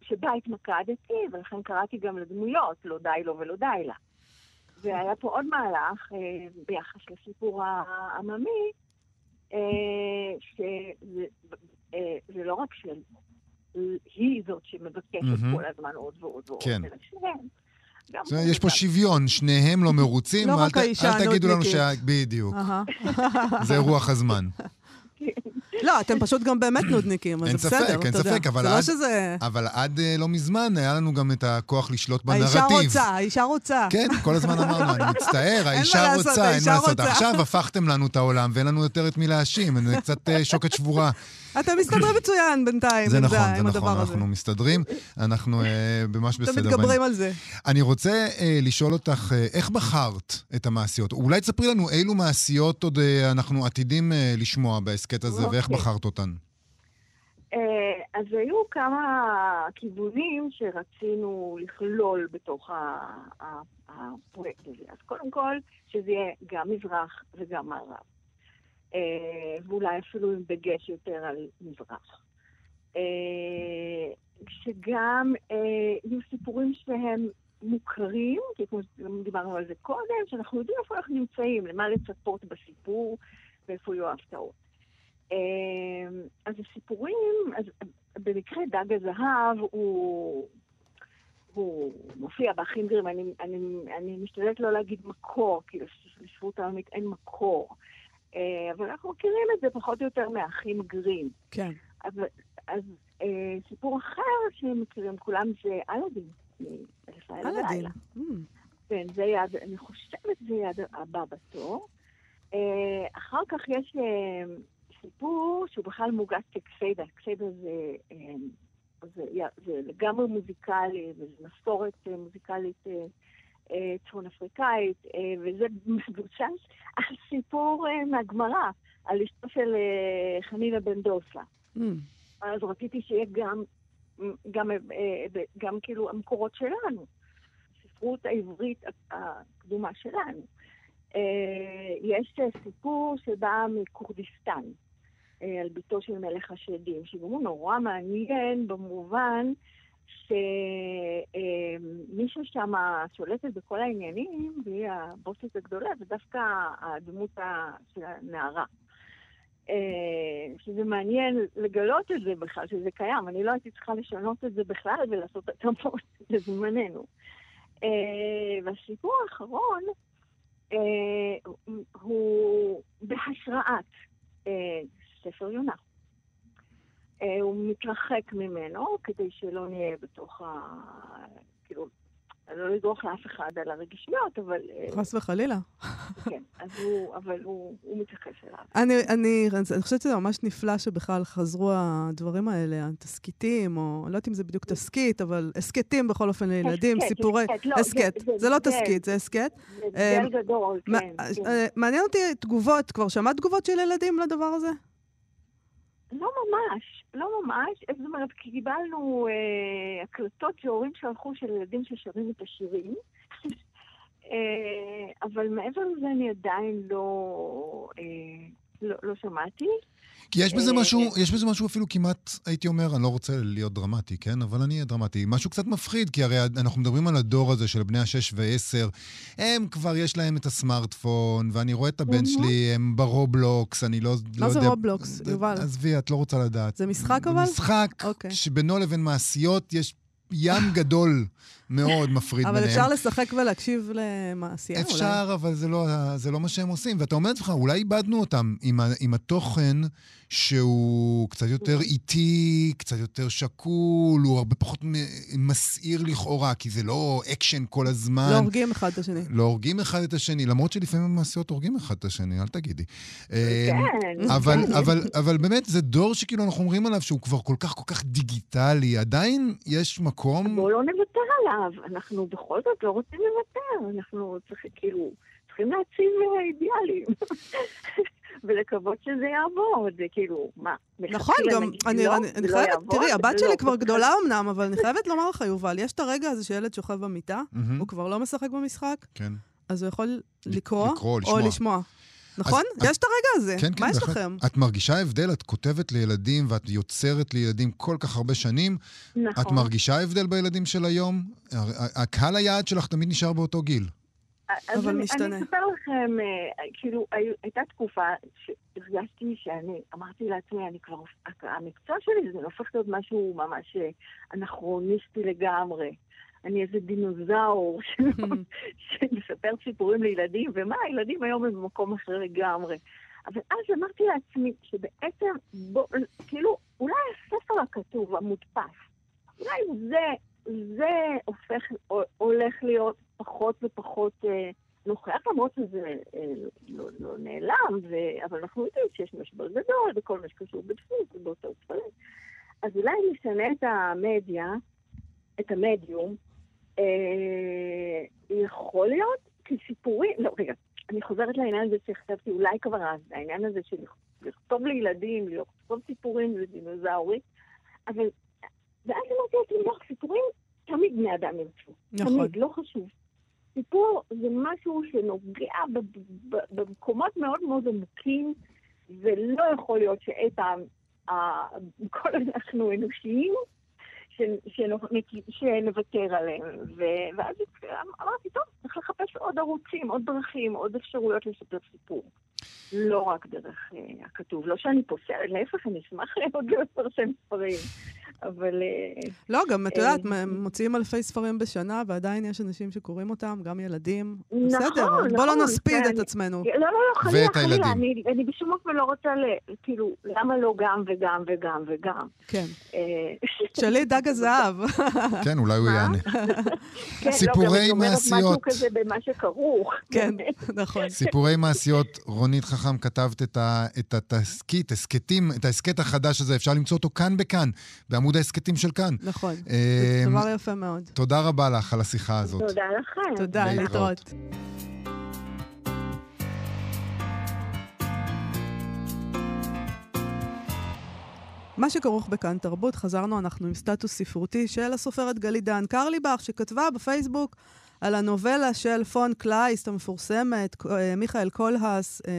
שבה התמקדתי, ולכן קראתי גם לדמויות, לא די לו ולא די לה. והיה פה עוד מהלך ביחס לסיפור העממי, אה, זה לא רק של... היא זאת שמבקשת כל הזמן עוד ועוד ועוד, כן. אלא שהם. יש פה שוויון, שניהם לא מרוצים, לא רק האישה הנודניקית. אל תגידו לנו ש... בדיוק. זה רוח הזמן. לא, אתם פשוט גם באמת נודניקים, אז זה בסדר, אתה יודע. אין ספק, אין ספק, אבל לא עד, שזה... אבל עד uh, לא מזמן היה לנו גם את הכוח לשלוט בנרטיב. האישה רוצה, האישה רוצה. כן, כל הזמן אמרנו, אני מצטער, האישה רוצה, אין מה לעשות. עכשיו הפכתם לנו את העולם ואין לנו יותר את מי להאשים, זה קצת uh, שוקת שבורה. אתם מסתדרים מצוין בינתיים. זה נכון, זה נכון, אנחנו מסתדרים, אנחנו אה, ממש בסדר. אתם מתגברים על זה. אני רוצה אה, לשאול אותך, אה, איך בחרת את המעשיות? אולי תספרי לנו אילו מעשיות עוד אנחנו עתידים לשמוע בהסכת הזה, אוקיי. ואיך בחרת אותן? אז היו כמה כיוונים שרצינו לכלול בתוך הפרויקט הזה. אז קודם כל, שזה יהיה גם מזרח וגם מערב. אה, ואולי אפילו עם דגש יותר על מזרח. אה, שגם אה, יהיו סיפורים שהם מוכרים, כי כמו שדיברנו על זה קודם, שאנחנו יודעים איפה אנחנו נמצאים, למה לצפות בסיפור ואיפה יהיו ההפתעות. אז הסיפורים, אז במקרה דג הזהב הוא, הוא מופיע באחים גרים, אני, אני, אני משתדלת לא להגיד מקור, כי לספרות העמית אין מקור. אה, אבל אנחנו מכירים את זה פחות או יותר מאחים גרים. כן. אז, אז אה, סיפור אחר שמכירים כולם זה אלאדין, מאלף לילה ולילה. Mm. כן, זה יד, אני חושבת שזה יד הבא בתור. אה, אחר כך יש אה, סיפור שהוא בכלל מוגש כקסיידה. קסיידה זה, אה, זה, זה, זה לגמרי מוזיקלי, וזו מסורת מוזיקלית אה, צפון אפריקאית, אה, וזה מבוסס על סיפור אה, מהגמרא, על אשתו של חנינה בן דוסה. Mm. אז רציתי שיהיה גם, גם, גם כאילו המקורות שלנו, הספרות העברית הקדומה שלנו. יש סיפור שבא מכורדיסטן, על ביתו של מלך השדים, שהוא נורא מעניין במובן שמישהו שם שולטת בכל העניינים, והיא הבוסית הגדולה, זה דווקא הדמות של הנערה. אה, שזה מעניין לגלות את זה בכלל, שזה קיים. אני לא הייתי צריכה לשנות את זה בכלל ולעשות התאמות לזמננו. אה, והסיפור האחרון אה, הוא בהשראת ספר יונה. אה, הוא מתרחק ממנו כדי שלא נהיה בתוך ה... כאילו, לא לדרוך לאף אחד על הרגישויות, אבל... חס וחלילה. כן, אז הוא, אבל הוא, הוא מתייחס אליו. אני, אני, אני חושבת שזה ממש נפלא שבכלל חזרו הדברים האלה, התסכיתים, או לא יודעת אם זה בדיוק תסכית, אבל הסכתים בכל אופן לילדים, סיפורי... הסכת, לא, זה, לא תסכית, זה הסכת. זה הבדל גדול, כן. כן. מעניין אותי תגובות, כבר שמעת תגובות של ילדים לדבר הזה? לא ממש, לא ממש. זאת אומרת, קיבלנו אה, הקלטות שהורים שלחו של ילדים ששרים את השירים, אה, אבל מעבר לזה אני עדיין לא, אה, לא, לא שמעתי. כי יש בזה משהו, יש בזה משהו אפילו כמעט, הייתי אומר, אני לא רוצה להיות דרמטי, כן? אבל אני אהיה דרמטי. משהו קצת מפחיד, כי הרי אנחנו מדברים על הדור הזה של בני השש ועשר. הם כבר יש להם את הסמארטפון, ואני רואה את הבן שלי, הם ברובלוקס, אני לא, לא יודע... מה זה רובלוקס, יובל? עזבי, את לא רוצה לדעת. זה משחק אבל? זה משחק אוקיי. שבינו לבין מעשיות יש ים גדול מאוד מפריד אבל ביניהם. אבל אפשר לשחק ולהקשיב למעשייה אפשר, אולי. אפשר, אבל זה לא, זה לא מה שהם עושים. ואתה אומר לעצמך, אולי איבדנו אותם עם, ה, עם התוכן שהוא קצת יותר איטי, קצת יותר שקול, הוא הרבה פחות מסעיר לכאורה, כי זה לא אקשן כל הזמן. לא הורגים אחד את השני. לא הורגים אחד את השני, למרות שלפעמים המעשיות הורגים אחד את השני, אל תגידי. כן. אבל, אבל, אבל באמת, זה דור שכאילו אנחנו אומרים עליו שהוא כבר כל כך כל כך דיגיטלי, עדיין יש מקום... בואו לא נוותר עליו, אנחנו בכל זאת לא רוצים לוותר, אנחנו צריכים כאילו... צריכים להציב אידיאלים. ולקוות שזה יעבור, זה כאילו, מה? נכון, גם, אני, לא, אני, אני לא חייבת, יעבור, תראי, הבת שלי לא כבר גדולה אמנם, אבל אני חייבת לומר לך, יובל, יש את הרגע הזה שילד שוכב במיטה, הוא כבר לא משחק במשחק, כן. אז הוא יכול לקרוא, לקרוא או לשמוע. נכון? אז יש את הרגע הזה. כן, כן, מה יש לכם? את מרגישה הבדל? את כותבת לילדים ואת יוצרת לילדים כל כך הרבה שנים. נכון. את מרגישה הבדל בילדים של היום? הקהל היעד שלך תמיד נשאר באותו גיל. אבל אני, משתנה. אני אספר לכם, אה, כאילו, הייתה תקופה שהרגשתי שאני, אמרתי לעצמי, אני כבר, המקצוע שלי זה הופך להיות משהו ממש אה, אנכרוניסטי לגמרי. אני איזה דינוזאור שמספר סיפורים לילדים, ומה, הילדים היום הם במקום אחר לגמרי. אבל אז אמרתי לעצמי שבעצם, בוא, כאילו, אולי הספר הכתוב, המודפס, אולי זה, זה הופך, הולך להיות פחות ופחות אה, נוכח, למרות שזה אה, לא, לא נעלם, ו... אבל אנחנו יודעים שיש משבר גדול בכל מה שקשור בדפוס ובהוצאות ספרים. אז אולי נשנה את המדיה, את המדיום, יכול להיות כסיפורים, לא, רגע, אני חוזרת לעניין הזה שחשבתי אולי כבר אז, העניין הזה של לכתוב לילדים, לכתוב סיפורים זה דינוזאורי, אבל, ואז אמרתי לעצמי, לא, סיפורים תמיד בני אדם ירצו. נכון. תמיד, לא חשוב. סיפור זה משהו שנוגע במקומות מאוד מאוד עמוקים, ולא יכול להיות שאי פעם כל אנחנו אנושיים, שנוותר עליהם. ואז אמרתי, טוב, צריך לחפש עוד ערוצים, עוד דרכים, עוד אפשרויות לספר סיפור. לא רק דרך uh, הכתוב. לא שאני פוסלת, להפך, אני אשמח עוד לפרסם ספרים. אבל... אה, לא, גם, את יודעת, אה, מוציאים אלפי ספרים בשנה, ועדיין יש אנשים שקוראים אותם, גם ילדים. נכון, בסדר, נכון. בוא לא נספיד את עצמנו. לא, לא, לא, חלילה, חלילה. אני בשום אופן לא רוצה, כאילו, למה לא גם וגם וגם וגם? כן. שלי דג הזהב. כן, אולי הוא יענה. כן, סיפורי מעשיות. לא, גם משהו כזה במה שכרוך. כן, נכון. סיפורי מעשיות, רונית חכם, כתבת את התסכית, הסכתים, את ההסכת החדש הזה, אפשר למצוא אותו כאן בכאן, בעמוד ההסכתים של כאן. נכון, זה אמ, דבר יפה מאוד. תודה רבה לך על השיחה הזאת. תודה לכם. תודה, להתראות. מה שכרוך בכאן תרבות, חזרנו, אנחנו עם סטטוס ספרותי של הסופרת גלית דן קרליבך, שכתבה בפייסבוק על הנובלה של פון קלייסט המפורסמת, אה, מיכאל קולהס, אה,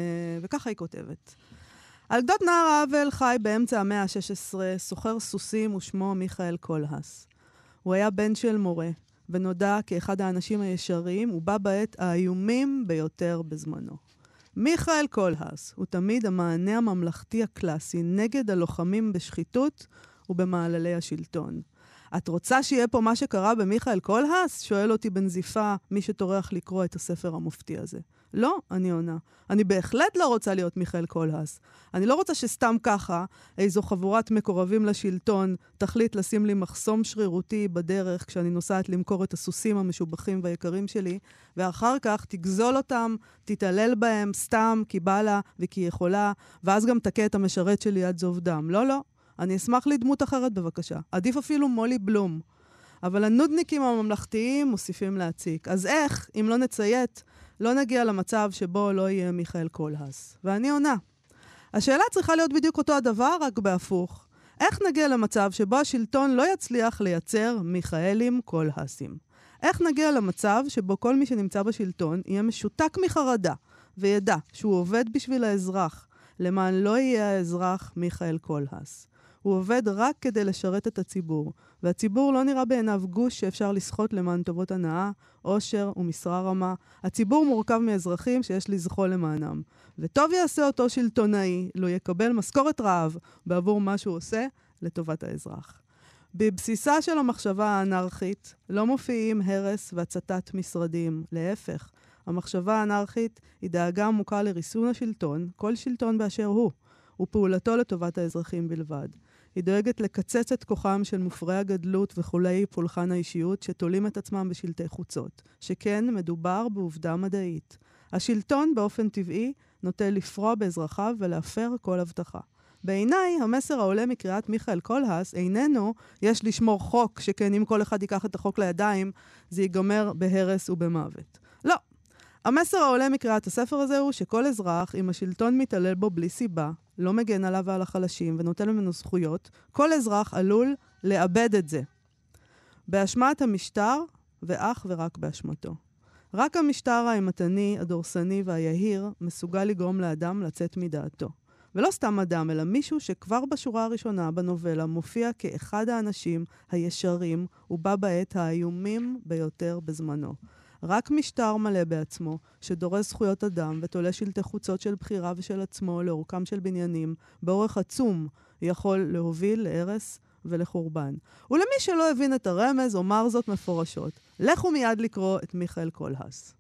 וככה היא כותבת. על גדות נער האבל חי באמצע המאה ה-16 סוחר סוסים ושמו מיכאל קולהס. הוא היה בן של מורה, ונודע כאחד האנשים הישרים, ובה בעת האיומים ביותר בזמנו. מיכאל קולהס הוא תמיד המענה הממלכתי הקלאסי נגד הלוחמים בשחיתות ובמעללי השלטון. את רוצה שיהיה פה מה שקרה במיכאל קולהס? שואל אותי בנזיפה מי שטורח לקרוא את הספר המופתי הזה. לא, אני עונה. אני בהחלט לא רוצה להיות מיכאל קולהס. אני לא רוצה שסתם ככה איזו חבורת מקורבים לשלטון תחליט לשים לי מחסום שרירותי בדרך כשאני נוסעת למכור את הסוסים המשובחים והיקרים שלי, ואחר כך תגזול אותם, תתעלל בהם סתם כי בא לה וכי יכולה, ואז גם תכה את המשרת שלי עד זוב דם. לא, לא. אני אשמח לדמות אחרת בבקשה. עדיף אפילו מולי בלום. אבל הנודניקים הממלכתיים מוסיפים להציק. אז איך, אם לא נציית, לא נגיע למצב שבו לא יהיה מיכאל קולהס? ואני עונה. השאלה צריכה להיות בדיוק אותו הדבר, רק בהפוך. איך נגיע למצב שבו השלטון לא יצליח לייצר מיכאלים קולהסים? איך נגיע למצב שבו כל מי שנמצא בשלטון יהיה משותק מחרדה וידע שהוא עובד בשביל האזרח, למען לא יהיה האזרח מיכאל קולהס? הוא עובד רק כדי לשרת את הציבור, והציבור לא נראה בעיניו גוש שאפשר לסחוט למען טובות הנאה, עושר ומשרה רמה. הציבור מורכב מאזרחים שיש לזחול למענם. וטוב יעשה אותו שלטונאי לו יקבל משכורת רעב בעבור מה שהוא עושה לטובת האזרח. בבסיסה של המחשבה האנרכית לא מופיעים הרס והצתת משרדים, להפך. המחשבה האנרכית היא דאגה עמוקה לריסון השלטון, כל שלטון באשר הוא, ופעולתו לטובת האזרחים בלבד. היא דואגת לקצץ את כוחם של מופרי הגדלות וחולי פולחן האישיות שתולים את עצמם בשלטי חוצות, שכן מדובר בעובדה מדעית. השלטון באופן טבעי נוטה לפרוע באזרחיו ולהפר כל הבטחה. בעיניי, המסר העולה מקריאת מיכאל קולהס איננו יש לשמור חוק, שכן אם כל אחד ייקח את החוק לידיים, זה ייגמר בהרס ובמוות. לא. המסר העולה מקריאת הספר הזה הוא שכל אזרח, אם השלטון מתעלל בו בלי סיבה, לא מגן עליו ועל החלשים ונותן ממנו זכויות, כל אזרח עלול לאבד את זה. באשמת המשטר, ואך ורק באשמתו. רק המשטר האימתני, הדורסני והיהיר מסוגל לגרום לאדם לצאת מדעתו. ולא סתם אדם, אלא מישהו שכבר בשורה הראשונה בנובלה מופיע כאחד האנשים הישרים, ובה בעת האיומים ביותר בזמנו. רק משטר מלא בעצמו, שדורס זכויות אדם ותולה שלטי חוצות של בחירה ושל עצמו לאורכם של בניינים, באורך עצום, יכול להוביל להרס ולחורבן. ולמי שלא הבין את הרמז, אומר זאת מפורשות. לכו מיד לקרוא את מיכאל קולהאס.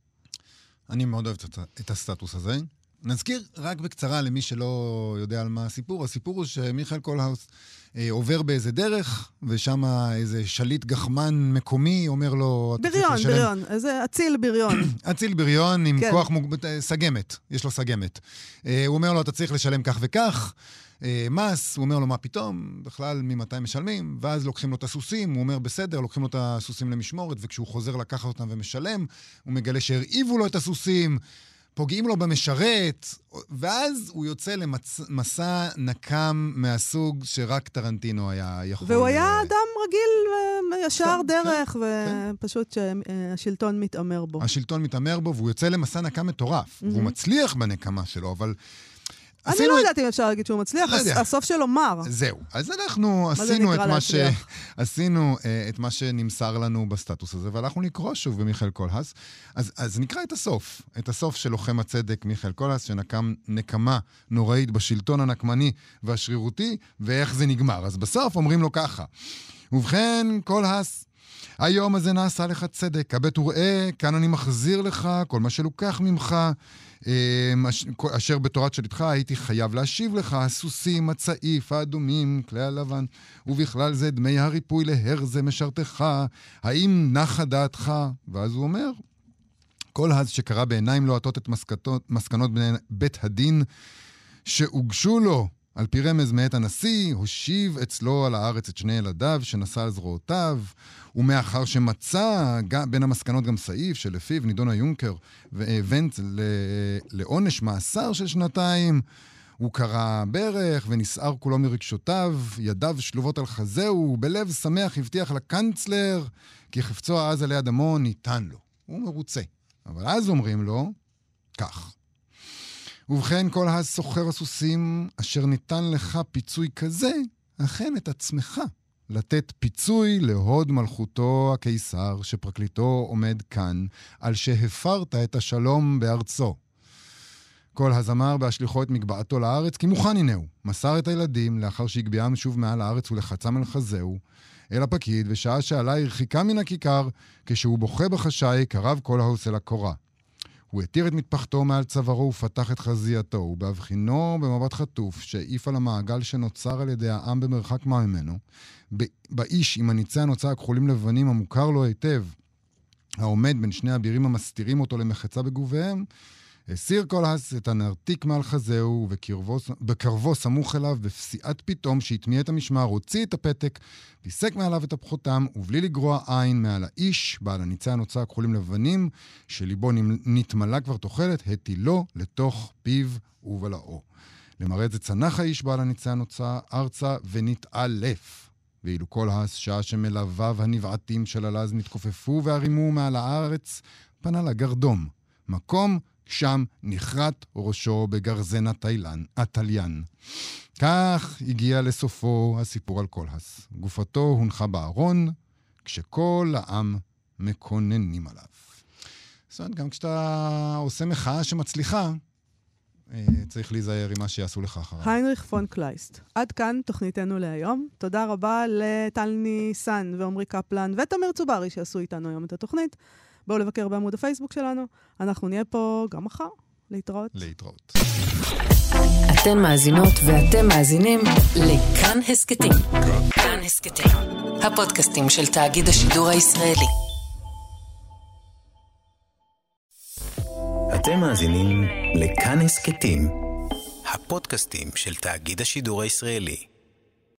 אני מאוד אוהב את הסטטוס הזה. נזכיר רק בקצרה למי שלא יודע על מה הסיפור. הסיפור הוא שמיכאל קולהאס אה, עובר באיזה דרך, ושם איזה שליט גחמן מקומי אומר לו... בריון, לשלם... בריון, איזה אציל בריון. אציל בריון עם כן. כוח מוגבל, אה, סגמת, יש לו סגמת. אה, הוא אומר לו, אתה צריך לשלם כך וכך. אה, מס, הוא אומר לו, מה פתאום? בכלל, ממתי משלמים? ואז לוקחים לו את הסוסים, הוא אומר, בסדר, לוקחים לו את הסוסים למשמורת, וכשהוא חוזר לקחת אותם ומשלם, הוא מגלה שהרעיבו לו את הסוסים. פוגעים לו במשרת, ואז הוא יוצא למסע נקם מהסוג שרק טרנטינו היה יכול... והוא היה אדם רגיל, אה, ישר כן, דרך, כן, ופשוט כן. שהשלטון מתעמר בו. השלטון מתעמר בו, והוא יוצא למסע נקם מטורף. Mm-hmm. והוא מצליח בנקמה שלו, אבל... אני לא יודעת אם אפשר להגיד שהוא מצליח, לא הסוף שלו מר. זהו. אז אנחנו עשינו את מה, ש... עשינו uh, את מה שנמסר לנו בסטטוס הזה, והלכנו לקרוא שוב במיכאל קולהס. אז, אז נקרא את הסוף. את הסוף של לוחם הצדק מיכאל קולהס, שנקם נקמה נוראית בשלטון הנקמני והשרירותי, ואיך זה נגמר. אז בסוף אומרים לו ככה: ובכן, קולהס, היום הזה נעשה לך צדק, הבט וראה, כאן אני מחזיר לך כל מה שלוקח ממך. אמ, אשר בתורת שליטך הייתי חייב להשיב לך, הסוסים, הצעיף, האדומים, כלי הלבן, ובכלל זה דמי הריפוי להרזה משרתך, האם נחה דעתך? ואז הוא אומר, כל אז שקרא בעיניים לוהטות את מסקנות, מסקנות בית הדין שהוגשו לו על פי רמז מאת הנשיא, הושיב אצלו על הארץ את שני ילדיו שנשא על זרועותיו, ומאחר שמצא בין המסקנות גם סעיף שלפיו נידון היונקר ונץ לעונש מאסר של שנתיים, הוא קרע ברך ונסער כולו מרגשותיו, ידיו שלובות על חזהו, ובלב שמח הבטיח לקנצלר כי חפצו העז עלי אדמו ניתן לו. הוא מרוצה. אבל אז אומרים לו, כך: ובכן, כל הסוחר הסוסים אשר ניתן לך פיצוי כזה, אכן את עצמך לתת פיצוי להוד מלכותו הקיסר, שפרקליטו עומד כאן, על שהפרת את השלום בארצו. כל הזמר בהשליחו את מגבעתו לארץ, כי מוכן הנהו. מסר את הילדים לאחר שהגביהם שוב מעל הארץ ולחצם אל חזהו, אל הפקיד, ושעה שעלה הרחיקה מן הכיכר, כשהוא בוכה בחשאי, קרב כל ההוס אל הקורה. הוא התיר את מטפחתו מעל צווארו ופתח את חזייתו, ובהבחינו במבט חטוף שהעיף על המעגל שנוצר על ידי העם במרחק מה ממנו, באיש עם הניצי הנוצה הכחולים לבנים המוכר לו היטב, העומד בין שני אבירים המסתירים אותו למחצה בגוביהם, הסיר קולהס את הנרתיק מעל חזהו, ובקרבו סמוך אליו, בפסיעת פתאום שהטמיע את המשמר, הוציא את הפתק, פיסק מעליו את הפחותם, ובלי לגרוע עין מעל האיש, בעל הניצי הנוצה הכחולים לבנים, שליבו נתמלא כבר תוחלת, הטילו לתוך פיו ובלעו. למראה זה צנח האיש בעל הניצי הנוצה ארצה ונתעלף. ואילו כל השעה שמלוויו הנבעטים של הלז נתכופפו והרימו מעל הארץ, פנה לגרדום, מקום שם נחרט ראשו בגרזן התיילן, התליין. כך הגיע לסופו הסיפור על קולהס. גופתו הונחה בארון, כשכל העם מקוננים עליו. זאת אומרת, גם כשאתה עושה מחאה שמצליחה, אה, צריך להיזהר עם מה שיעשו לך אחריו. היינריך פון קלייסט. עד כאן תוכניתנו להיום. תודה רבה לטל ניסן ועמרי קפלן ותמיר צוברי שעשו איתנו היום את התוכנית. בואו לבקר בעמוד הפייסבוק שלנו. אנחנו נהיה פה גם מחר. להתראות. להתראות. אתן מאזינות ואתם מאזינים לכאן הסכתים. כאן הסכתים, הפודקאסטים של תאגיד השידור הישראלי. אתם מאזינים לכאן הסכתים, הפודקאסטים של תאגיד השידור הישראלי.